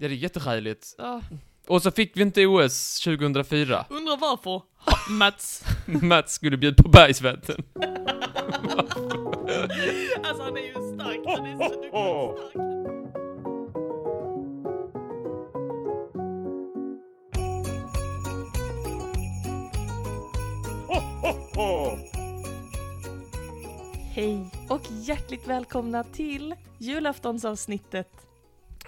Ja, det är jättehärligt. Ja, Och så fick vi inte OS 2004. undrar varför. Ha, Mats. Mats skulle bjuda på bergsvätten. alltså han är ju stark, han är så duktig stark. Hej och hjärtligt välkomna till julaftonsavsnittet.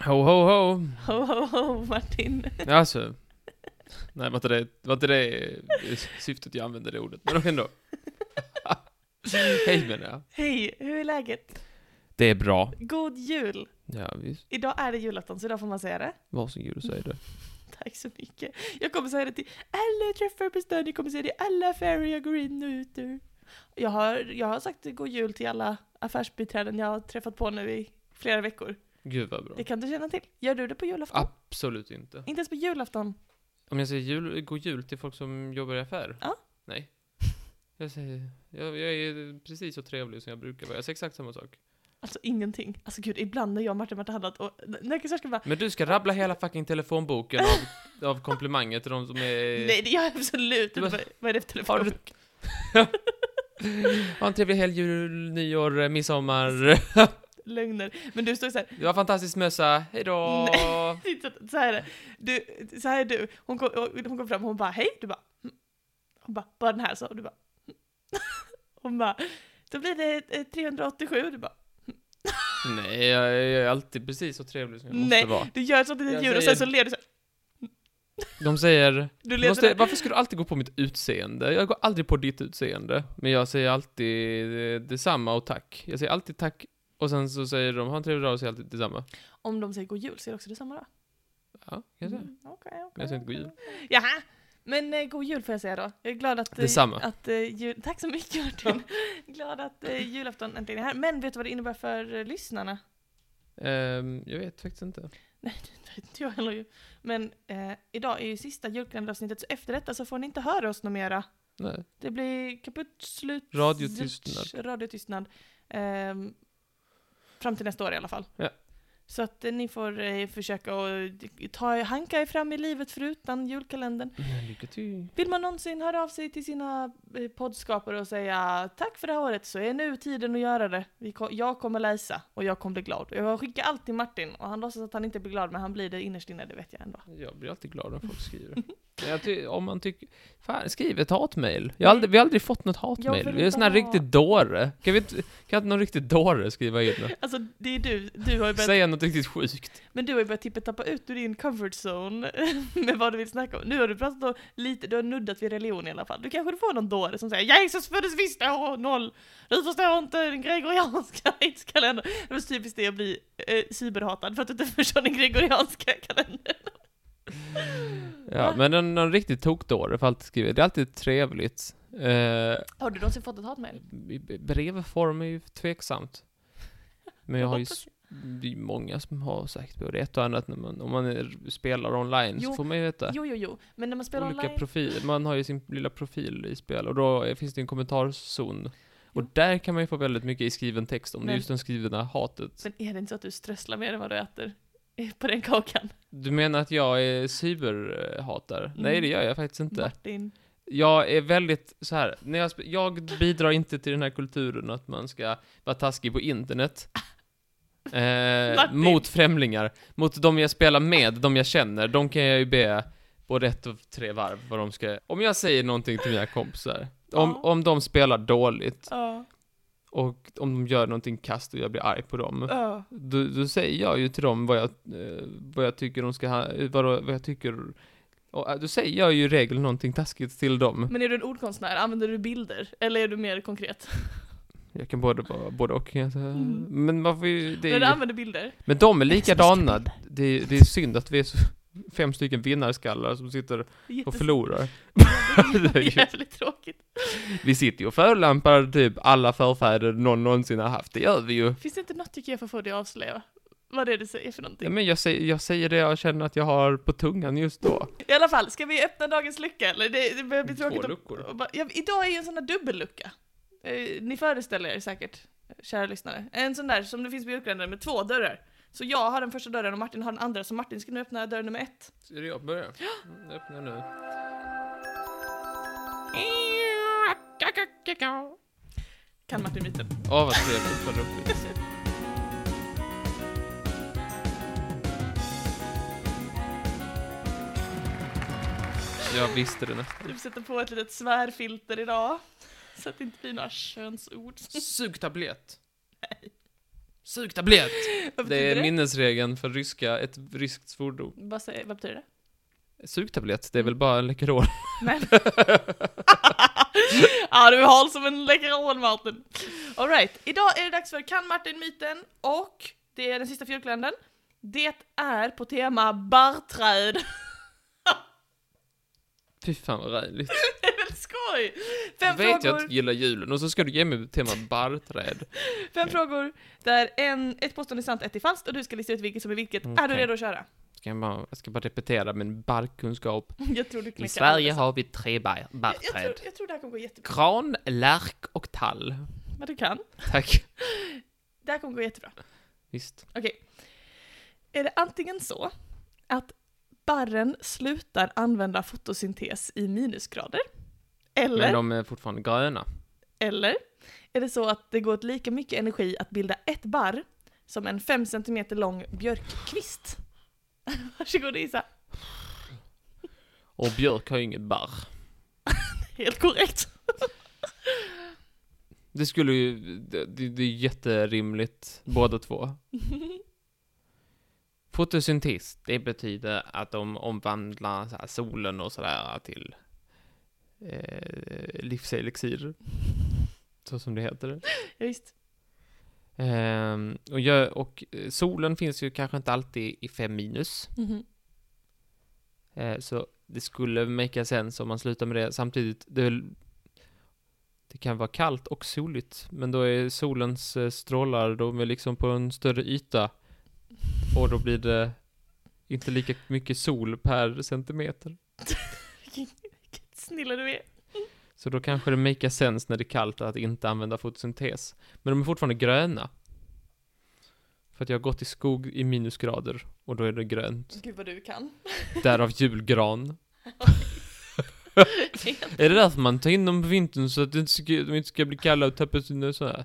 Ho, ho, ho. Ho, ho, ho, Martin. Alltså. Nej, var inte det, var inte det syftet jag använde det ordet, men ändå. Hej menar jag. Hej, hur är läget? Det är bra. God jul! Ja, visst. Idag är det julafton, så idag får man säga det. Varsågod och säg det. Tack så mycket. Jag kommer säga det till alla träffar på stan, jag kommer säga det till alla affärer jag går in och ut ur. Jag har, jag har sagt god jul till alla affärsbiträden jag har träffat på nu i flera veckor. Gud vad bra. Det kan du känna till. Gör du det på julafton? Absolut inte. Inte ens på julafton? Om jag säger jul, god jul till folk som jobbar i affär? Ja. Nej. Jag säger, jag, jag är precis så trevlig som jag brukar vara. Jag säger exakt samma sak. Alltså ingenting. Alltså gud, ibland när jag och Martin Martin handlat och när kassörskan bara Men du ska rabbla hela fucking telefonboken av, av komplimanger till de som är... Nej, det gör jag absolut inte. bara- Vad- är det för Har telefon? du... Ha en trevlig helg, jul, nyår, midsommar. Lögner. Men du står så här, Det var fantastisk mössa, hejdå! Titta, så här är det. Du, så här är du. Hon kom, hon kom fram och hon bara hej. Du bara "Mm." Hon bara bara den här så. Du bara "Mm." Hon bara då blir det eh, 387. Du bara Nej, jag är alltid precis så trevlig som jag måste nej. vara. Du gör ett sånt litet Jag ljud och sen så ler du så här. De säger... Du Du måste, varför ska du alltid gå på mitt utseende? Jag går aldrig på ditt utseende. Men jag säger alltid eh, detsamma och tack. Jag säger alltid tack, och sen så säger de ha en trevlig dag och säger alltid detsamma. Om de säger god jul så är det också detsamma då? Ja, kan jag säga. Mm, Okej, okej. Jag säger inte god okej. Jaha. Men eh, god jul får jag säga då. Jag är glad att... eh, Detsamma. Att, eh, jul, tack så mycket Martin. glad att eh, julafton äntligen är här. Men vet du vad det innebär för eh, lyssnarna? Ehm, jag vet faktiskt inte. Nej, det vet inte jag heller ju. Men eh, idag är ju sista julkalenderavsnittet, så efter detta så får ni inte höra oss något mera. Nej. Det blir kaputt, slut, Radiotystnad. radiotystnad. Ehm, fram till nästa år i alla fall. Ja. Så att eh, ni får eh, försöka att ta, hanka er fram i livet förutan julkalendern. Men lycka till. Vill man någonsin höra av sig till sina eh, poddskapare och säga tack för det här året så är nu tiden att göra det. Vi ko- jag kommer läsa och jag kommer bli glad. Jag skickar alltid Martin och han låtsas att han inte blir glad men han blir det innerst inne, det vet jag ändå. Jag blir alltid glad när folk skriver. Men jag ty- om man tycker... Fan, skriv ett hatmail. Jag har aldrig, vi har aldrig fått något hatmail. vill Vi är inte sån här ha- riktigt dåre. Kan vi inte, kan inte någon riktigt dåre skriva in det? Alltså det är du, du har ju börjat, Säga något riktigt sjukt. men du har ju börjat tippa tappa ut ur din comfort zone med vad du vill snacka om. Nu har du pratat om lite, du har nuddat vid religion i alla fall. Du kanske får någon dåre som säger Jesus föddes visst år noll, du förstår inte den gregorianska kalendern. Det var typiskt det att bli eh, cyberhatad för att du inte förstår den gregorianska kalendern. Ja, men någon, någon riktigt tokdåre får alltid skriva. Det är alltid trevligt. Eh, Har du någonsin fått ett hatmejl? brevform är ju tveksamt. Men jag har ju det är många som har sagt både ett och annat när man, om man är, spelar online Jo, så får man ju veta. Jo, jo, jo. Men när man spelar olika online... profil, man har ju sin lilla profil i spel och då finns det en kommentarzon. Och där kan man ju få väldigt mycket i skriven text om det Men- är just den skrivna hatet. Men är det inte så att du strösslar mer än vad du äter? På den kakan? Du menar att jag är cyberhatare? Mm. Nej, det gör jag faktiskt inte. Martin. Jag är väldigt så här, när jag, jag bidrar inte till den här kulturen att man ska vara taskig på internet. Eh, mot främlingar. Mot de jag spelar med, de jag känner, de kan jag ju be både ett och tre varv vad de ska... Om jag säger någonting till mina kompisar, om, Ja. om de spelar dåligt Ja. och om de gör någonting kast och jag blir arg på dem, Ja. då, då säger jag ju till dem vad jag, eh, vad jag tycker de ska ha, vad, vad jag tycker och eh, då säger jag ju i regel någonting taskigt till dem. Men är du en ordkonstnär? Använder du bilder? Eller är du mer konkret? Jag kan både vara både och kan jag säga. Mm. Men man får ju, det är När du ju, använder bilder? Men de är likadana. Det, är- det är synd att vi är så fem stycken vinnarskallar som sitter och förlorar. Det är jävligt tråkigt. Vi sitter ju och förolämpar typ alla förfäder någon någonsin har haft. Det gör vi ju. Finns det inte något tycker jag för att få dig att avslöja? Vad det är du säger för någonting? Ja, men jag säger, jag säger det jag känner att jag har på tungan just då. I alla fall, ska vi öppna dagens lucka eller? Det, det börjar bli Två tråkigt. att- luckor. att bara- ja, idag är ju en sån där dubbellucka. Eh, ni föreställer er säkert, kära lyssnare. En sån där som det finns på julkalendern med två dörrar. Så jag har den första dörren och Martin har den andra, så Martin ska nu öppna dörr nummer ett. Ska jag börja? Mm, Jag öppnar nu. Kan Martin myten? Åh, vad trevligt, vad roligt. Jag visste det nästan. Du sätter på ett litet svärfilter idag. Så att det inte blir några könsord. Sugtablett. Sugtablett! Vad Det betyder är det? minnesregeln för ryska, ett ryskt svordom. Vad, säger, vad betyder det? Sugtablett, det är väl bara en Läkerol? Men... ja, du har som en Läkerol Martin. Alright, idag är det dags för Kan Martin-myten och det är den sista fjolkalendern. Det är på tema barrträd. Fy fan vad räligt. det är väl skoj? Fem Vet jag att frågor, jag gillar julen och så ska du ge mig tema barrträd. fem frågor där en, ett påstående är sant, ett är falskt och du ska lista ut vilket som är vilket. Är du redo att köra? Ska jag, bara, jag ska bara repetera min barrkunskap. Jag tror du I Sverige har vi tre bar- dessa. jag, barrträd. tror, jag tror det här kommer gå jättebra. Gran, lärk och tall. Men du kan. Tack. Det här kommer gå jättebra. Visst. Okej. Är det antingen så att barren slutar använda fotosyntes i minusgrader? Eller, Men de är fortfarande gröna. eller är det så att det går åt lika mycket energi att bilda ett barr som en 5 cm lång björkkvist? Varsågod gissa. Och björk har ju inget barr. Helt korrekt. Det skulle ju, det, det är jätterimligt, båda två. Fotosyntes, det betyder att de omvandlar solen och sådär till eh, livselixir. Så som det heter. Ja, visst. Ehm, och, jag, och eh, solen finns ju kanske inte alltid i 5 minus. Mhm. Eh, så det skulle make sense om man slutar med det. Samtidigt, det, det kan vara kallt och soligt, men då är solens eh, strålar, de är liksom på en större yta. Och då blir det inte lika mycket sol per centimeter. Vilket snille du är. Så då kanske det make sense när det är kallt att inte använda fotosyntes. Men de är fortfarande gröna. För att jag har gått i skog i minusgrader och då är det grönt. Gud vad du kan. Därav julgran. Är det därför man tar in dem på vintern så att det inte ska, de inte ska bli kalla och tappa sina så här?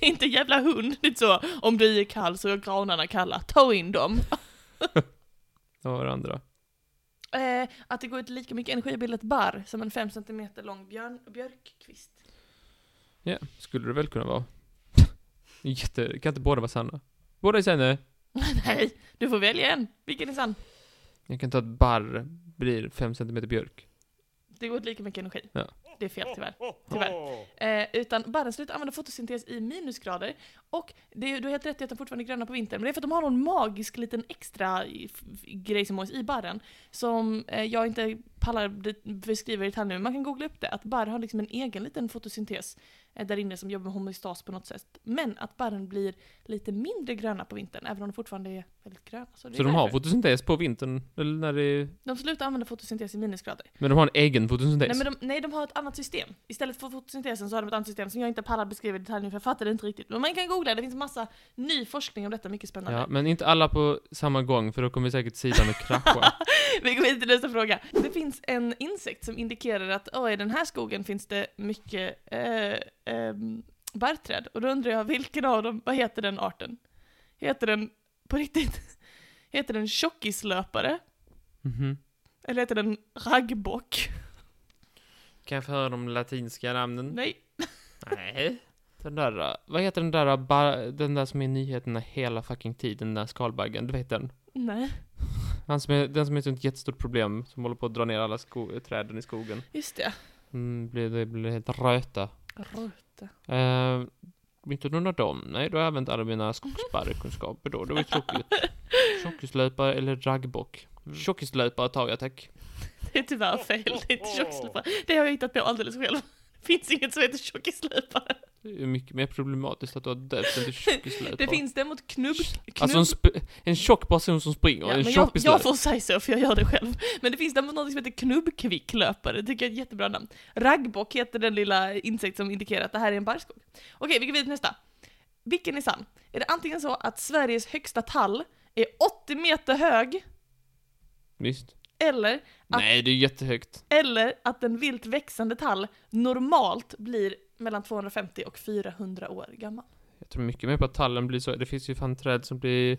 Det är inte en jävla hund. Det är inte så, om du är kall så är granarna kalla. Ta in dem. Vad var det andra? Eh, att det går ut lika mycket energi att bilda ett barr som en 5 cm lång björn, björkkvist. Ja, skulle det väl kunna vara. Jätte, kan inte båda vara sanna? Båda är sanna. Nej, du får välja en. Vilken är sann? Jag kan ta ett barr, blir 5 cm björk. Det går åt lika mycket energi. Ja. Det är fel tyvärr. tyvärr. Eh, utan barren slutar använda fotosyntes i minusgrader. Och det, är- du har helt rätt i att de fortfarande är gröna på vintern. Men det är för att de har någon magisk liten extra grej som i barren. Som eh, jag inte pallar beskriva i detalj nu. men Man kan googla upp det. Att barr har liksom en egen liten fotosyntes där inne som jobbar med homeostas på något sätt. Men att barren blir lite mindre gröna på vintern. Även om de fortfarande är väldigt gröna. är Så de har fotosyntes på vintern, eller när det är... de slutar använda fotosyntes i minusgrader. Men de har en egen fotosyntes? Nej, men de, nej, de har ett annat system. Istället för fotosyntesen så har de ett annat system som jag inte pallar beskriva i detalj nu för jag fattar det inte riktigt. Men man kan googla, det finns massa ny forskning om detta, mycket spännande. Ja, men inte alla på samma gång, för då kommer säkert sidan att krascha. Vi går vidare till nästa fråga. Det finns en insekt som indikerar att oh, i den här skogen finns det mycket eh, ehm, barrträd. Och då undrar jag, vilken av dem, vad heter den arten? Heter den, på riktigt, heter den tjockislöpare? Mhm. Eller heter den raggbock? Kan jag få höra de latinska namnen? Nej, Nej. Den där, vad heter den där, bar, den där som är i nyheterna hela fucking tiden, den där skalbaggen, du vet den? nej, Han som är, den som är ett sånt jättestort problem, som håller på att dra ner alla sko- träden i skogen. just det. Mm, blir, det blir helt röta. Röte. Uh, inte någon av dem, nej, då har jag använt alla mina skogsbarrekunskaper då, då är det tråkigt. Tjockislöpare eller raggbock? Tjockislöpare tar jag tack. Det är tyvärr fel, det är inte tjockslöpare. Det har jag hittat på alldeles själv. Det finns inget som heter tjockislöpare. Det är mycket mer problematiskt att du har döpt den till tjockislöpare. Det finns däremot knubb... knubb Alltså en, sp- en tjock person som springer ja, en men jag, jag får säga så för jag gör det själv. Men det finns däremot något som heter knubbkvicklöpare, det tycker jag är ett jättebra namn. Raggbock heter den lilla insekt som indikerar att det här är en barrskog. Okej, vi går vidare till nästa. Vilken är sann? Är det antingen så att Sveriges högsta tall är 80 meter hög, Visst. Eller, Att- Nej, det är jättehögt. eller att en vilt växande tall normalt blir mellan 250 och 400 år gammal? Jag tror mycket mer på att tallen blir så. Det finns ju fan träd som blir...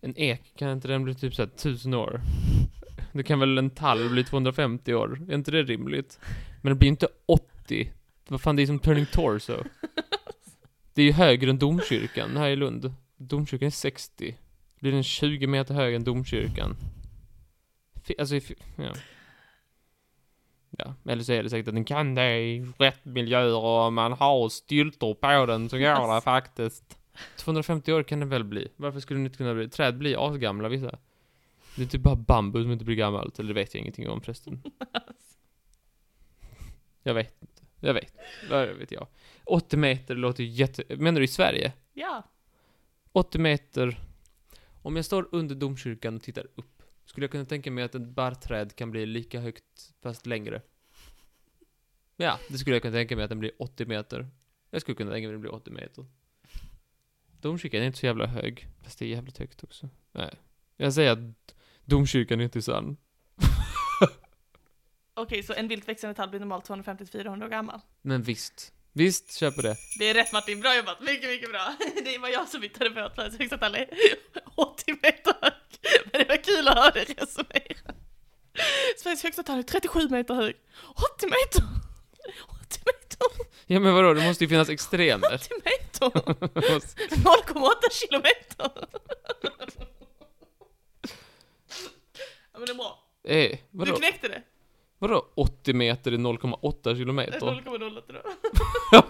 En ek, kan inte den bli typ såhär tusen år? Det kan väl en tall bli 250 år? Är inte det rimligt? Men det blir inte 80. Vad fan, det är som Turning Torso. Det är ju högre än domkyrkan här i Lund. Domkyrkan är 60. Blir den 20 meter högre än domkyrkan? Alltså, ja. Ja, eller så är det säkert att den kan det i rätt miljöer och man har styltor på den så går det faktiskt. 250 år kan det väl bli? Varför skulle det inte kunna bli? Träd blir asgamla vissa. Det är typ bara bambu som inte blir gammalt, eller det vet jag ingenting om förresten. Jag vet inte. Jag vet. Vad vet jag? 80 meter låter ju jätte... Menar du i Sverige? Ja. 80 meter. Om jag står under domkyrkan och tittar upp, skulle jag kunna tänka mig att ett barrträd kan bli lika högt, fast längre. Ja, det skulle jag kunna tänka mig att den blir 80 meter. Jag skulle kunna tänka mig att den blir 80 meter. Domkyrkan är inte så jävla hög, fast det är jävligt högt också. Nej. Jag säger att domkyrkan är inte sann. Okej, så en vilt växande tall blir normalt 250-400 år gammal. Men visst. Visst, köper det. Det är rätt Martin, bra jobbat! Mycket, mycket bra! Det var jag som hittade på att Sveriges högsta tall är 80 meter hög. Men det var kul att höra dig resonera. Sveriges högsta tall är 37 meter hög. 80 meter! 80 meter! Ja men vadå, det måste ju finnas extremer. 80 meter! 0,8 kilometer! Ja men det är bra. eh, Du vadå? knäckte det. Vadå 80 meter är 0,8 kilometer? 0,08 då.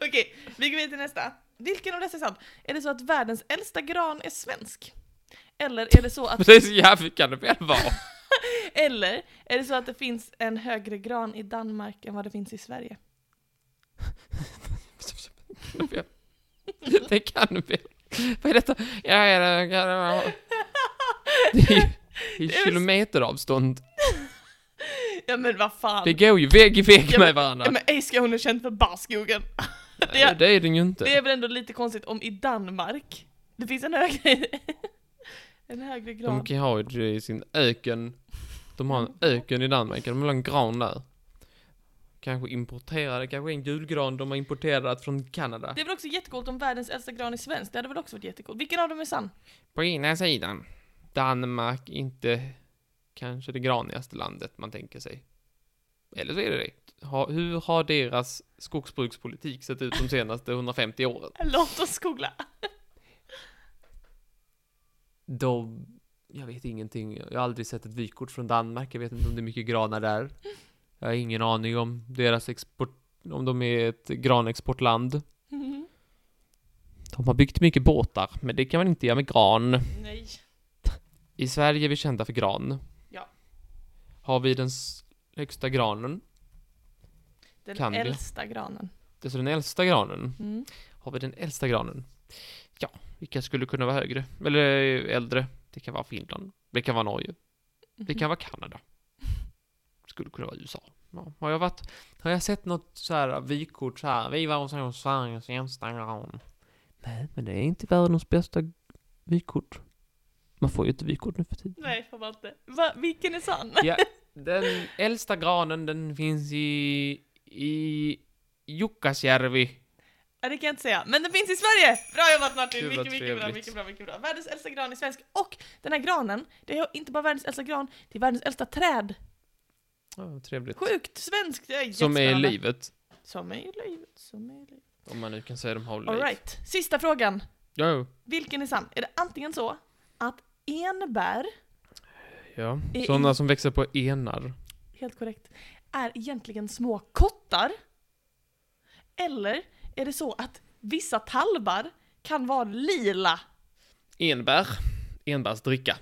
Okej, vi går vidare till nästa. Vilken av dessa är sann? Är det så att världens äldsta gran är svensk? Eller är det så att, det så jävligt kan det väl vara? eller är det så att det finns en högre gran i Danmark än vad det finns i Sverige? Det kan det väl? Vad är detta? Ja, ja, ja, ja, ja. Det är ju det är kilometeravstånd. Ja men vad fan. Det går ju vägg i vägg Ja, med Ja varandra. men Eskåne är känd för barrskogen. Nej, det- Det är den ju inte. Det är väl ändå lite konstigt om i Danmark det finns en högre, en högre gran. De kan ju ha det i sin öken. De har en öken i Danmark, de vill ha en gran där. Kanske importerade, kanske en julgran de har importerat från Kanada. Det är väl också jättegott om världens äldsta gran är svensk, det hade väl också varit jättegott. Vilken av dem är sann? På ena sidan, Danmark, inte kanske det granigaste landet man tänker sig. Eller så är det det. Ha, hur har deras skogsbrukspolitik sett ut de senaste 150 åren? Låt oss googla. De, jag vet ingenting. Jag har aldrig sett ett vykort från Danmark. Jag vet inte om det är mycket granar där. Jag har ingen aning om deras export, om de är ett granexportland. De har byggt mycket båtar, men det kan man inte göra med gran. Nej. I Sverige är vi kända för gran. Ja. Har vi den högsta granen? Den Kan vi? äldsta granen. Det är så den äldsta granen. Mm. Har vi den äldsta granen? Vilka skulle kunna vara högre? Eller eh, äldre? Det kan vara Finland. Det kan vara Norge. Det kan vara Kanada. Skulle kunna vara USA. Ja. Har jag varit, har jag sett något så här vykort så här, vi var hos Sveriges äldsta gran. Nej, men det är inte världens bästa vykort. Man får ju inte vykort nu för tiden. Nej, får man inte. Va, vilken är sann? Ja, den äldsta granen den finns i, i Jukkasjärvi. Ja, det kan jag inte säga. Men den finns i Sverige! Bra jobbat Martin! Mycket, mycket bra, mycket bra, mycket bra. Världens äldsta gran är svensk. Och den här granen, det är inte bara världens äldsta gran, det är världens äldsta träd. Ja, vad trevligt. Sjukt svenskt! Är Som är i livet. Som är i livet, som är i livet. Om man nu kan säga de har liv. Alright, sista frågan. Ja, Vilken är sann? Är det antingen så att enbär, ja. Sådana som växer på enar. helt korrekt, är egentligen små kottar? Eller är det så att vissa talbar kan vara lila? Enbär. Enbärsdricka.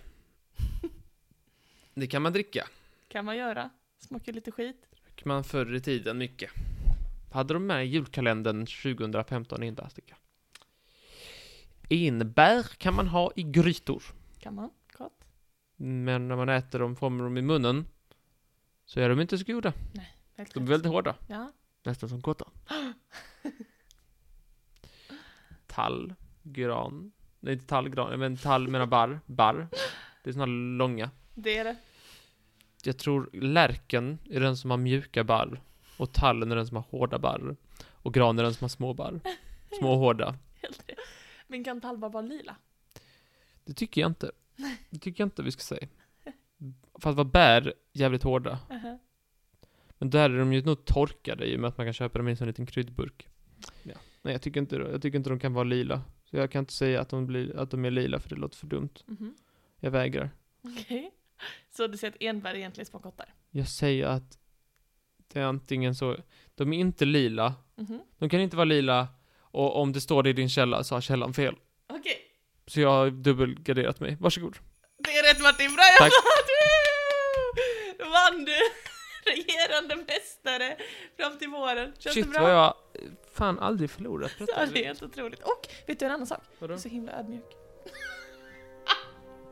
Det kan man dricka. Kan man göra? Smakar lite skit. Drack man förr i tiden mycket. Hade de med i julkalendern 2015 enbärsdricka. Enbär kan man ha i grytor. Kan man? Gott. Men när man äter dem, får man dem i munnen, så är de inte så goda. Helt De är väldigt hårda. Ja. Nästan som kottar. Tall. tallgran. Nej, inte tallgran, men tall menar barr. Barr. Det är såna långa. Det är det. Jag tror lärken är den som har mjuka barr. Och tallen är den som har hårda barr. Och gran är den som har små barr. Små och hårda. Helt rätt. Men kan tallbarr vara lila? Det tycker jag inte. Det tycker jag inte vi ska säga. För att vara bär jävligt hårda. Uh-huh. Men där är de ju nog torkade i och med att man kan köpa dem i en sån liten kryddburk. Ja. Nej, jag tycker inte, jag tycker inte de kan vara lila. Så jag kan inte säga att de, blir, att de är lila för det låter för dumt. Mhm. Jag vägrar. Okej. Så du säger att enbär är egentligen små kottar? Jag säger att det är antingen så, de är inte lila, Mhm. de kan inte vara lila, och om det står det i din källa så har källan fel. Okej. Så jag har dubbelgarderat mig. Varsågod. Det är rätt Martin, bra jobbat! Då vann du! Regerande mästare fram till våren. Känns Shit det bra? vad jag fan aldrig förlorat på Ja, detta. det är helt otroligt. Och, vet du en annan sak? Du Vadå? är så himla ödmjuk.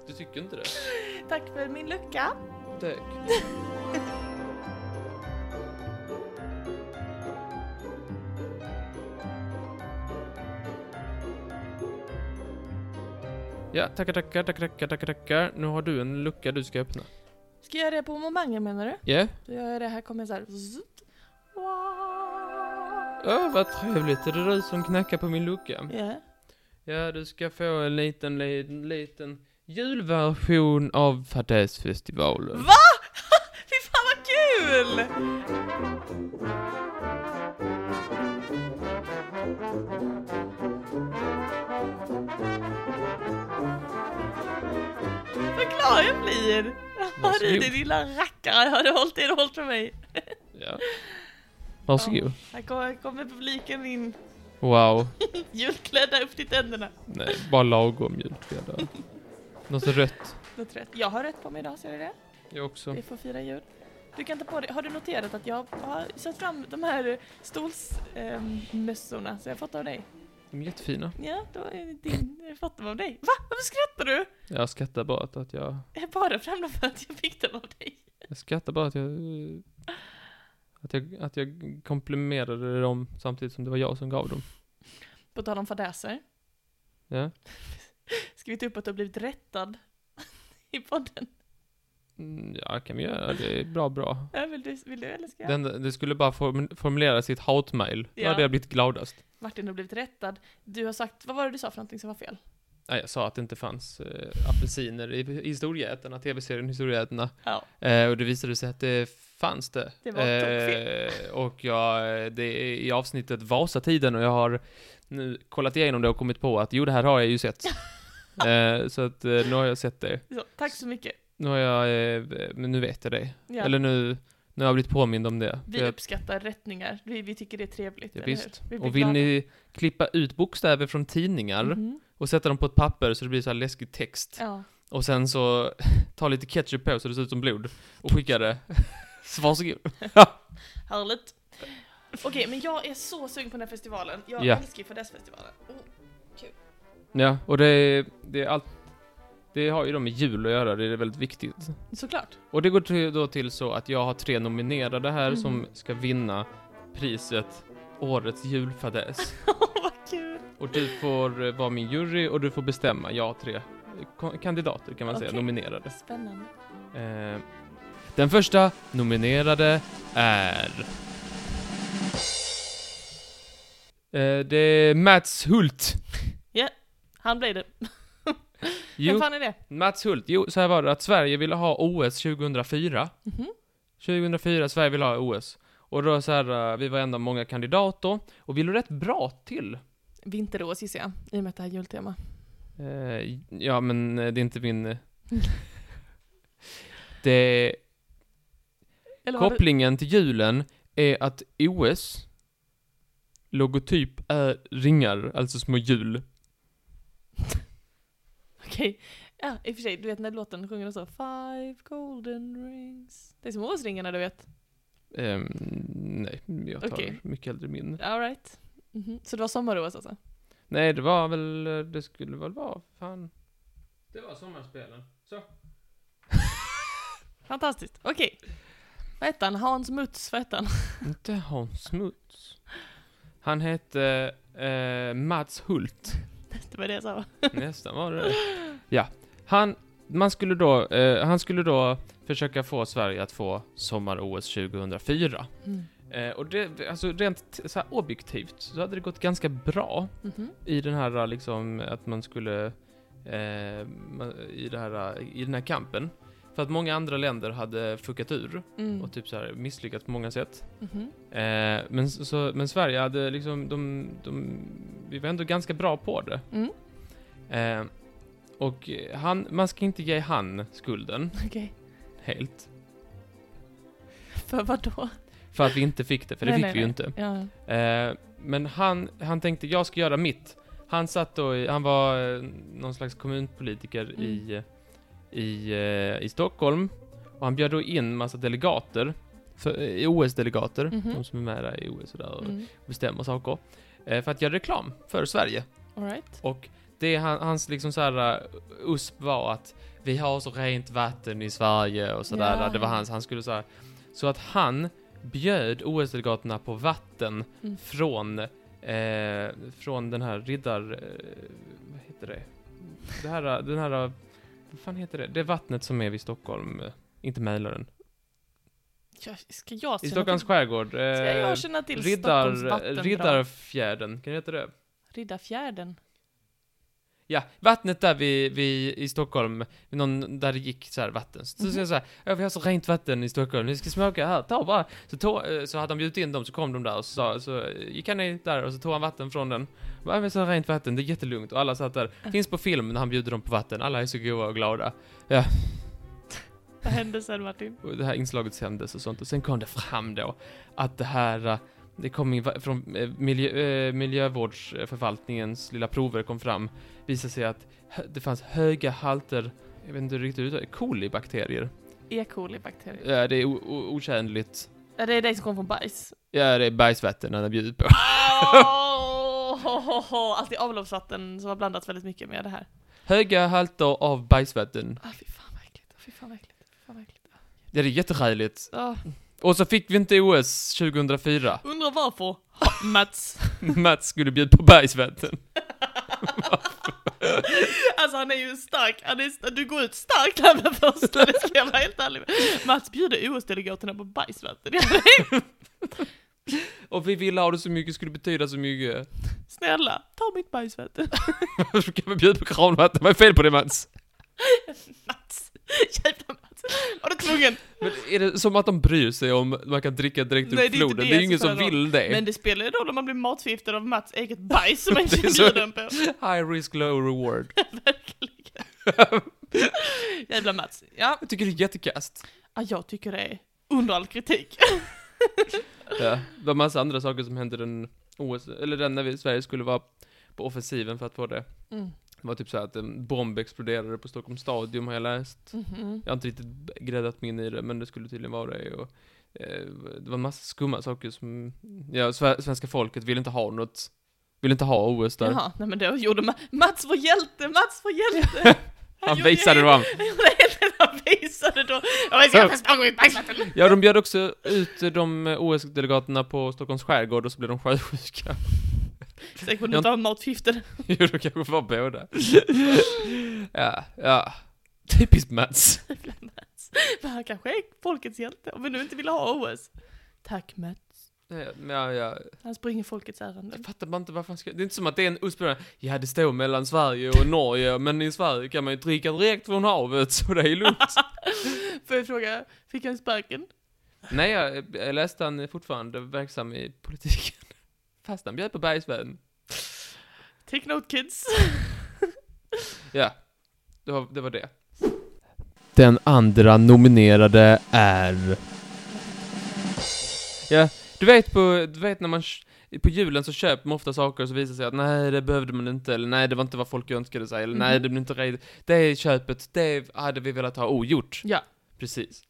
Du tycker inte det? Tack för min lucka. Tack. Ja, tackar, tackar, tackar, tackar, tackar, tackar. Nu har du en lucka du ska öppna. Ska jag göra det på momangen menar du? Ja? Då gör jag det här, kommer så här. Wow. Ja, vad trevligt. Är det du som knackar på min lucka? Ja. Ja, du ska få en liten, liten, liten julversion av Fadäsfestivalen. Va? Fy fan vad kul! Vad glad jag blir! Har du din lilla rackare, har du hållit det du hållit för mig? Ja. Varsågod. Här kommer, kommer publiken in, Wow. julklädda upp till tänderna. Nej, bara lagom julkläder. Något rött. Något rätt. Jag har rätt på mig idag, ser du det? Jag också. Vi får fira jul. Du kan ta på dig, har du noterat att jag har satt fram de här stolsmössorna som jag fått av dig? De är jättefina. Ja, då är din, jag fått dem av dig. Va? Varför skrattar du? Jag skrattar bara att jag... Jag bara fram dem för att jag fick dem av dig. Jag skrattar bara att jag... Att jag, att jag komplimerade dem samtidigt som det var jag som gav dem. På tal om fadäser. Ja. Ska vi ta upp att du har blivit rättad i podden? Mm, Ja, kan vi göra. Det är bra, bra. Ja, vill, du, vill du eller ska jag? Den, det skulle bara form- formulera sitt hatmail. Då Ja. hade jag blivit gladast. Martin har blivit rättad. Du har sagt, vad var det du sa för någonting som var fel? Nej, jag sa att det inte fanns eh, apelsiner i Historieätarna, tv-serien Historieätarna. Ja. Eh, och det visade sig att det fanns det. Det var eh, Och jag, det är i avsnittet Vasatiden och jag har nu kollat igenom det och kommit på att jo, det här har jag ju sett. eh, så att eh, nu har jag sett det. Så, tack så mycket. Nu har jag, eh, men nu vet jag det. Ja. Eller nu, nu har jag blivit påmind om det. vi jag- uppskattar rättningar. Vi, vi tycker det är trevligt, Ja, visst. Vi Och vill glada. ni klippa ut bokstäver från tidningar Mhm. och sätta dem på ett papper så det blir så här läskig text. Ja. Och sen så ta lite ketchup på så det ser ut som blod och skicka det. Så varsågod. Härligt. Okej, men jag är så sugen på den här festivalen. Jag Ja. älskar ju Fadäsfestivalen. Oh. Ja, och det, det är allt, det har ju då med jul att göra, det är väldigt viktigt. Såklart. Och det går till, då till så att jag har tre nominerade här Mhm. som ska vinna priset Årets julfadäs. Vad kul. Och du får eh, vara min jury och du får bestämma. Jag har tre ko- kandidater kan man säga, Okej. nominerade. Spännande. Eh, den första nominerade är... Eh, det är Mats Hult. Han blev det. Vem Jo, fan är det? Mats Hult. Jo, så här var det att Sverige ville ha OS 2004. Mhm. 2004, Sverige ville ha OS. Och då så här, eh, vi var en av många kandidater, och vi låg rätt bra till. Vinter-OS gissar jag, i och med att det här är jultema. Eh, ja, men eh, det är inte min... det, Eller kopplingen till julen är att OS logotyp är ringar, alltså små hjul. Okej. Ja, i och för sig, du vet när låten sjunger så Five golden rings. Det är som OS-ringarna du vet. Ehm, nej, jag tar Okej. mycket hellre min. Alright. Mhm. Så det var sommar-OS alltså? Nej, det var väl, det skulle väl vara, fan. Det var sommarspelen. Så. Fantastiskt. Okej. Vad hette han? Hans Muts, vad hette han? Inte Hans Smuts. Han hette eh, Mats Hult. Det var det jag sa. Nästan var det det. Ja. Han, man skulle då, eh, han skulle då försöka få Sverige att få sommar-OS 2004. Mm. Eh, och det, alltså rent så objektivt så hade det gått ganska bra Mhm. i den här liksom att man skulle eh, i, det här, i den här kampen. För att många andra länder hade fuckat ur Mm. och typ så här misslyckats på många sätt. Mhm. Eh, men, så, men Sverige hade liksom, de, de, vi var ändå ganska bra på det. Mm. Eh, och han, man ska inte ge han skulden Okej. helt. För vad då? För att vi inte fick det, för det Nej, fick nej, vi ju inte. Ja. Eh, men han, han tänkte, jag ska göra mitt. Han satt då i, han var eh, någon slags kommunpolitiker Mm. i, i, eh, i Stockholm. Och han bjöd då in massa delegater, eh, OS-delegater, Mhm. de som är med där i OS och, där och Mm. bestämmer saker. Eh, för att göra reklam för Sverige. Right. Och det han, hans liksom så här USP var att vi har så rent vatten i Sverige och sådär. Ja. Det var hans, han skulle så här. Så att han bjöd OS-delegaterna på vatten Mm. från, eh, från den här riddar... Eh, vad heter det? Det här, den här... Vad fan heter det? Det vattnet som är vid Stockholm. eh, Inte Mälaren. Ja, ska jag I Stockholms till, skärgård. ska Eh, jag känna till Stockholms riddar, vattendrag? Riddarfjärden, kan det heta det? Riddarfjärden. Ja, vattnet där vi, vi i Stockholm, någon, där det gick så här vatten. Så, Mhm. så jag så här, ja, vi har så rent vatten i Stockholm, ni ska smaka här, ta bara. Så, tog, eh, så hade de bjudit in dem, så kom de där och så, sa- så gick han ner där och så tog han vatten från den. Ja, men så rent vatten, det är jättelugnt. Och alla satt där. Finns på film när han bjuder dem på vatten, alla är så goa och glada. Vad hände sen Martin? Och det här inslaget sändes och sånt. Och sen kom det fram då att det här, eh, det kom in från eh, miljö, eh, miljövårdsförvaltningens lilla prover kom fram. Visade sig att det fanns höga halter, jag vet inte riktigt hur kolibakterier. E. coli-bakterier. Ja, det är otjänligt. Ja, det är det som kommer från bajs. Ja, det är bajsvatten han har bjudit på. Oh, Alltid avloppsvatten som har blandats väldigt mycket med det här. Höga halter av bajsvatten. Ah, fy fan vad äckligt. Fy fan vad äckligt. Fy fan vad äckligt. Ja, det är jätteräligt. Ah, Och så fick vi inte OS 2004. undrar varför. Ha, Mats. Mats skulle bjuda på bajsvatten. Alltså han är ju stark, han är, du går ut starkt här med första, det ska jag vara helt ärlig med. Mats bjuder OS-delegaterna på bajsvatten. Och vi ville ha det så mycket, skulle betyda så mycket. Snälla, ta mitt bajsvatten. Varför kan vi bjuda på kranvatten? Vad är fel på det Mats? Mats. Jävla Mats. Var du tvungen? Men är det som att de bryr sig om man kan dricka direkt ur Nej, det är inte floden? det är ju ingen som spelar roll. vill det. Men det spelar ju roll om man blir matförgiftad av Mats eget bajs som man Det är inte så- bjuden på. High risk, low reward. Verkligen. Jävla Mats. Ja, Jag tycker det är jättekast. ja, jag tycker det är under all kritik. Ja, det var massa andra saker som hände den OS, eller den när vi, Sverige skulle vara på offensiven för att få det. Mm. Var typ så att en bomb exploderade på Stockholms stadion har jag läst. Mhm. Jag har inte riktigt gräddat mig in i det, men det skulle tydligen vara det. Och, eh, det var en massa skumma saker som, ja, sve- svenska folket ville inte ha något, ville inte ha OS där. Jaha, nej men då gjorde Ma Mats var hjälte, Mats var hjälte! Han visade dem. Han visade då. Bajsvatten. Ja, de bjöd också ut de OS-delegaterna på Stockholms skärgård och så blev de sjösjuka. Säkert på något av matförgiftade. jo, det kanske var båda. ja, ja. Typiskt Mats. Men han kanske är folkets hjälte, om vi nu inte vill ha OS. Tack Mats. Ja, ja. Han springer folkets ärenden. Jag fattar bara inte varför han ska... Det är inte som att det är en USP Ja, det står mellan Sverige och Norge, men i Sverige kan man ju dricka direkt från havet, så det är lugnt. Får jag fråga, fick han sparken? Nej, jag, jag läste han är fortfarande verksam i politiken. Fast han bjöd på bergsvän. Take note kids. Ja, det var, det var det. Den andra nominerade är... Ja, du vet på, du vet när man på julen så köper man ofta saker och så visar det sig att nej, det behövde man inte, eller nej, det var inte vad folk önskade sig, eller nej, Mhm. det blev inte rätt. Det köpet, det hade vi velat ha ogjort. Ja. Precis.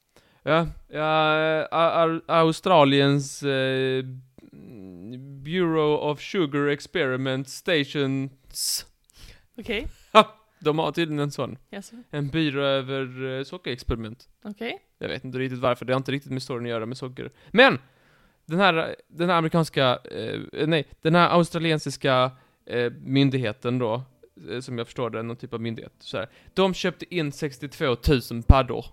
Ja, ja Australiens eh, Bureau of Sugar Experiment Stations. Okej. De har tydligen en sån. Jaså? En byrå över eh, sockerexperiment. Okej. Jag vet inte riktigt varför, det har inte riktigt med storyn att göra med socker. Men! Den här, den här amerikanska, eh, nej, den här australiensiska eh, myndigheten då, eh, som jag förstår det, någon typ av myndighet. Så här. De köpte in 62 000 paddor.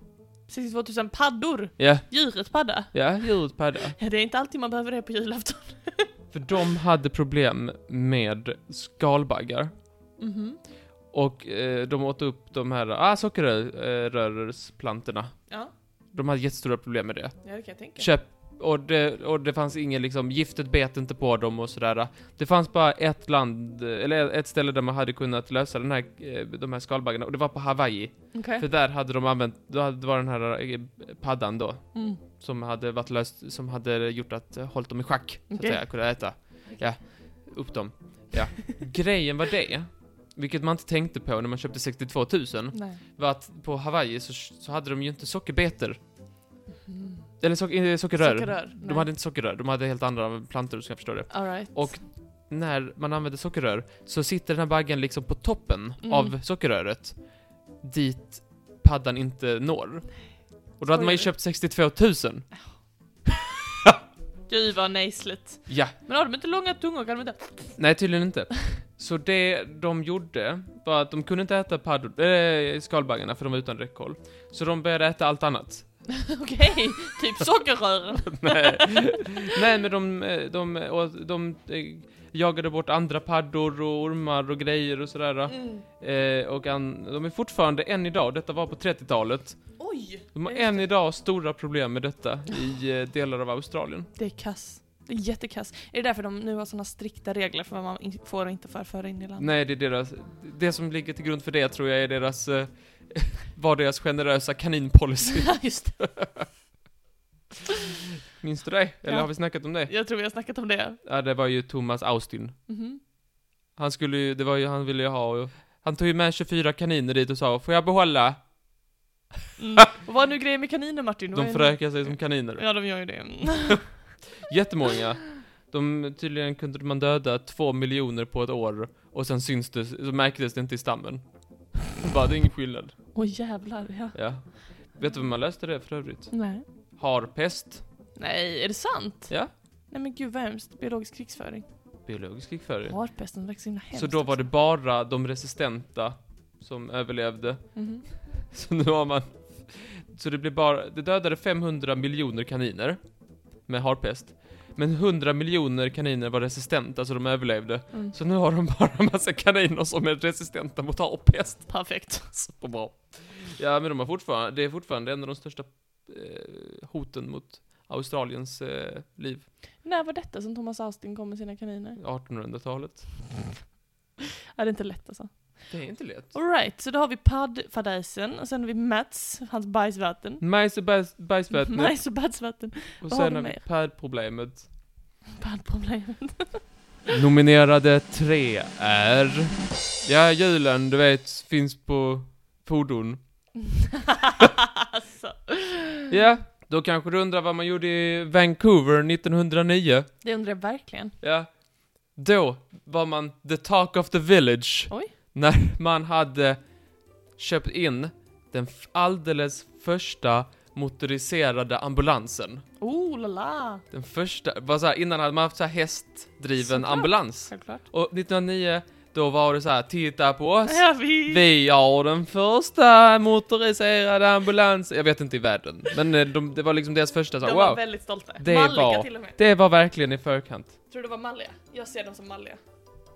62 000 paddor. Ja, Djurets padda. ja, djurets padda. Ja, det är inte alltid man behöver det på julafton. För de hade problem med skalbaggar. Mhm. Och eh, de åt upp de här ah, sockerrörsplantorna. Ja. De hade jättestora problem med det. ja, det kan jag tänka. Köp, och det, och det fanns ingen liksom, giftet bet inte på dem och sådär. Det fanns bara ett land, eller ett ställe där man hade kunnat lösa den här, eh, de här skalbaggarna, och det var på Hawaii. Okej. För där hade de använt, då hade det var den här eh, paddan då, Mm. som hade varit löst, som hade gjort att, eh, hållit dem i schack, så att säga, kunde äta. Ja, upp dem. Ja. Grejen var det, vilket man inte tänkte på när man köpte 62 000, Nej. var att på Hawaii så, så hade de ju inte sockerbetor. Mm. Eller sock, eh, sockerrör. Sockerrör. De hade inte sockerrör, de hade helt andra plantor så jag förstår det. All right. Och när man använder sockerrör så sitter den här baggen liksom på toppen Mm. av sockerröret. Dit paddan inte når. Och då hade man ju köpt 62 000. Gud vad nejsligt. Ja, Men har de inte långa tungor kan de inte... nej tydligen inte. Så det de gjorde var att de kunde inte äta paddor, äh, skalbaggarna för de var utan räckhåll. Så de började äta allt annat. Okej, typ sockerrören. nej. nej men de, eh, de, och de, eh, jagade bort andra paddor och ormar och grejer och sådär. Mm. Eh, och an, de är fortfarande än idag, detta var på 30-talet, Oj! de har än idag stora problem med detta i eh, delar av Australien. Det är kass. Det är jättekass. Är det därför de nu har såna strikta regler för vad man får och inte får föra in i landet? Nej, det är deras, det som ligger till grund för det tror jag är deras, eh, var deras generösa kaninpolicy. Ja, just det. Minns du det? Eller Ja. har vi snackat om det? Jag tror vi har snackat om det. Ja, det var ju Thomas Austin. Mhm. Han skulle ju, det var ju, han ville ju ha, och, han tog ju med 24 kaniner dit och sa, får jag behålla? Mm. Och vad är nu grejen med kaniner Martin? Vad De är- förökar sig som kaniner. Ja, de gör ju det. Jättemånga. De, tydligen kunde man döda två miljoner på ett år och sen syns det, så märktes det inte i stammen. Bara, det är ingen skillnad. Åh jävlar, ja. Ja. Vet du vad man löste det för övrigt? Nej. Harpest. Nej, är det sant? Ja. Nej men gud vad hemskt. Biologisk krigsföring. Biologisk krigföring. Harpesten verkar så himla hemskt. Så då var det bara de resistenta som överlevde. Mhm. Så nu har man... Så det blir bara... Det dödade 500 miljoner kaniner. Med harpest. Men 100 miljoner kaniner var resistenta, så de överlevde. Mm. Så nu har de bara massa kaniner som är resistenta mot harpest. Perfekt. Superbra. Ja, men de har fortfarande, det är fortfarande en av de största eh, hoten mot Australiens eh, liv. När var detta som Thomas Austin kom med sina kaniner? 1800-talet. Är det inte lätt alltså? Det är inte lätt. Alright, så då har vi paddfadäsen och sen har vi Mats, hans bajsvatten. Majs och bajs, bajsvattnet. Majs och bajsvatten. Och Vad sen har vi mer? padproblemet. Paddproblemet. Nominerade tre är... Ja, julen, du vet, finns på fordon. alltså. Ja, då kanske du undrar vad man gjorde i Vancouver 1909. Det undrar jag verkligen. Ja. Då var man the talk of the village. Oj. När man hade köpt in den alldeles första motoriserade ambulansen. Oh la la. Den första, bara så här, innan hade man haft så här hästdriven Såklart. ambulans. Självklart. Och 1909, då var det så här, titta på oss. Ja, vi... Vi har den första motoriserade ambulansen. Jag vet inte i världen, men eh, de, det var liksom deras första så De här, var wow. väldigt stolta. Det malliga var- till och med. Det var verkligen i förkant. Tror du det var malliga? Jag ser dem som malliga.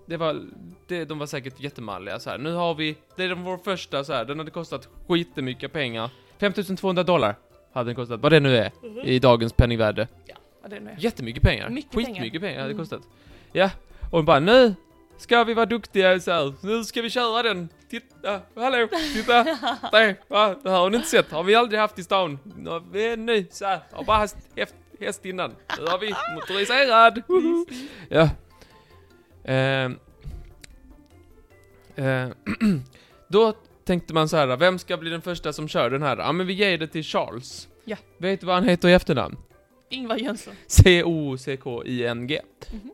Det var, det, de var säkert jättemalliga så här. Nu har vi, det är vår första så här. den hade kostat skitmycket pengar. 5200 dollar hade den kostat, vad det nu är, i dagens penningvärde. Ja, det är nu. Jättemycket pengar. Mycket Skitmycket pengar, hade det Mm. kostat. Ja, och bara nu ska vi vara duktiga så här. nu ska vi köra den. Titta, hallå, titta. Nej, va, det här har ni inte sett, har vi aldrig haft i stan. Är nu så här, har bara haft häst, häst innan. Nu har vi motoriserad. Ja. Ehm. Eh, då tänkte man så här, vem ska bli den första som kör den här? Ja, men vi ger det till Charles. Ja. Vet du vad han heter i efternamn? Ingvar Jönsson. C-O-C-K-I-N-G. Mhm.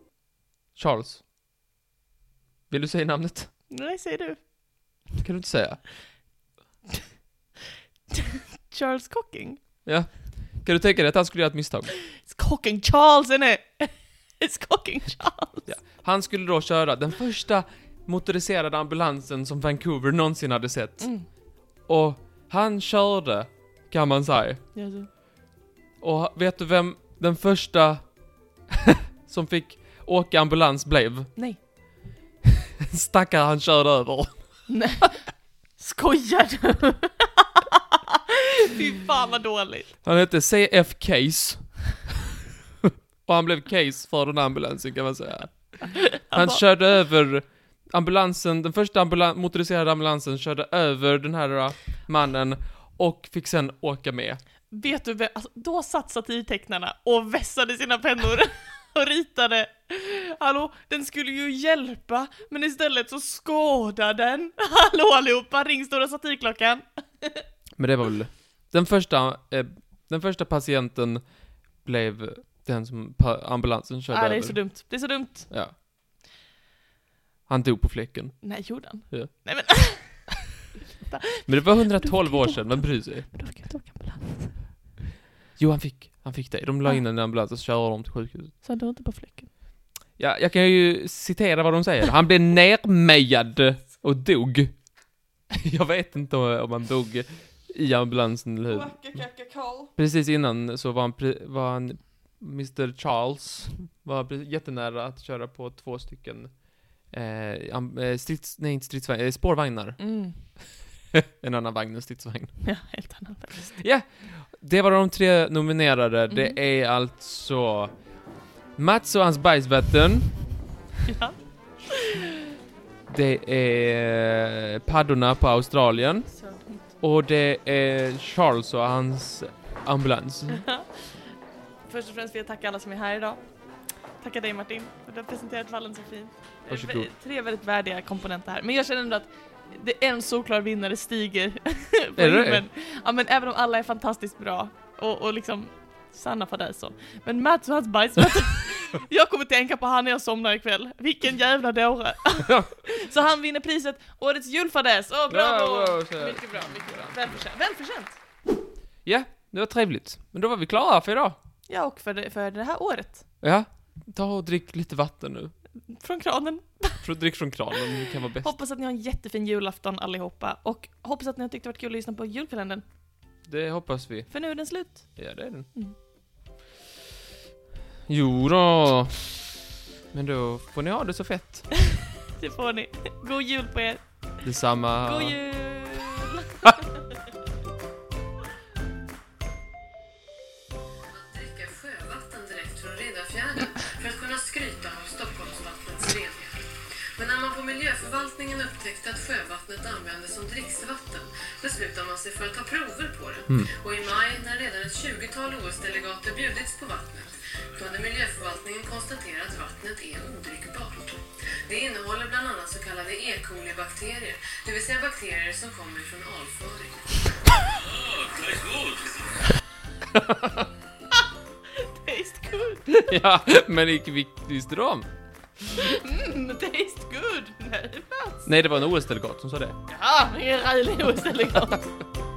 Charles. Vill du säga namnet? Nej, säger du. Det kan du inte säga. Charles Cocking. Ja. Kan du tänka dig att han skulle göra ett misstag? It's Cocking Charles, är det? It's Cocking Charles. Ja. Han skulle då köra den första motoriserade ambulansen som Vancouver någonsin hade sett. Mm. Och han körde, kan man säga. Jaså. Och vet du vem den första som fick åka ambulans blev? Nej. Stackare han körde över. Nej. Skojar du? Fy fan vad dåligt. Han hette CF Case. Och han blev case för den ambulansen kan man säga. Han bara- körde över ambulansen, den första ambulan motoriserade ambulansen körde över den här uh, mannen och fick sen åka med. Vet du alltså, då satt satirtecknarna och vässade sina pennor och ritade. Hallå, den skulle ju hjälpa, men istället så skadar den. Hallå allihopa, ring stora satirklockan. Men det var väl, den första, eh, den första patienten blev den som ambulansen körde Ja, det är över. så dumt. Det är så dumt. Ja. Han dog på fläcken. Nej, gjorde han? Ja. Nej men, Men det var 112 år sedan, vem bryr sig? men då fick jag inte åka ambulans. Jo, han fick, han fick det. De la in en ambulans och körde honom till sjukhuset. Så han dog inte på fläcken. Ja, jag kan ju citera vad de säger. Han blev nermejad och dog. Jag vet inte om om han dog i ambulansen eller hur. Precis innan så var han, var han Mr Charles, var jättenära att köra på två stycken eh, eh, strids, nej inte stridsvagnar, eh, spårvagnar. Mm. en annan vagn än stridsvagn. Ja, helt annan faktiskt. Det var de tre nominerade. Mm. Det är alltså Mats och hans bajsvatten. Ja. Det är paddorna på Australien. Och det är Charles och hans ambulans. Först och främst vill jag tacka alla som är här idag. Tacka dig Martin, för att du har presenterat vallen så fint. Varsågod. Tre väldigt värdiga komponenter här. Men jag känner ändå att det är en solklar vinnare stiger på Är det det? Ja men även om alla är fantastiskt bra och, och liksom sanna fadäser. Men Mats och hans bajs, jag kommer tänka på han när jag somnar ikväll. Vilken jävla dåre. så han vinner priset Årets julfadäs. Åh bravo! Bravo, så- mycket bra, mycket bra. Välförtjänt. Välförtjänt. Ja, det var trevligt. Men då var vi klara för idag. Ja, och för det, för det här året. Ja, ta och drick lite vatten nu. Från kranen. Drick från kranen, det kan vara bäst. Hoppas att ni har en jättefin julafton allihopa. Och hoppas att ni har tyckt det varit kul att lyssna på julkalendern. Det hoppas vi. För nu är den slut. Ja, det är den. Mm. Jo då. Men då får ni ha det så fett. Det får ni. God jul på er. Detsamma. God jul! miljöförvaltningen upptäckte att sjövattnet användes som dricksvatten beslutade man sig för att ta prover på det. Mm. Och i maj, när redan ett 20-tal OS-delegater bjudits på vattnet, kunde miljöförvaltningen konstatera att vattnet är odrickbart. Det innehåller bland annat så kallade E. coli-bakterier, det vill säga bakterier som kommer från avföring. Taste good! ja, men visste du om? Mm, taste good! Nej, det var en OS-delegat som sa det. Ja, ingen rälig OS-delegat.